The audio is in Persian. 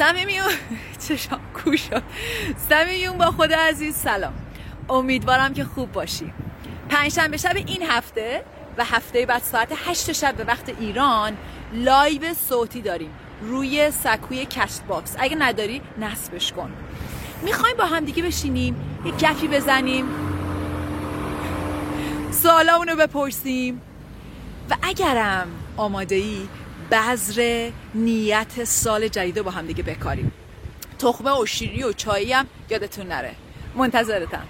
سمیمیون چشام کوشا سمیمیون با خود عزیز سلام. امیدوارم که خوب باشی. پنجشنبه شب این هفته و هفته بعد ساعت هشت شب به وقت ایران live صوتی داریم. روی سکوی کست باکس. اگه نداری نصبش کن. می‌خوایم با هم دیگه بشینیم یک گپی بزنیم. سوالامونو بپرسیم. و اگرم آماده ای بذر نیت سال جدید با هم دیگه بکاریم. تخمه و شیری و چایی هم یادتون نره. منتظرتم.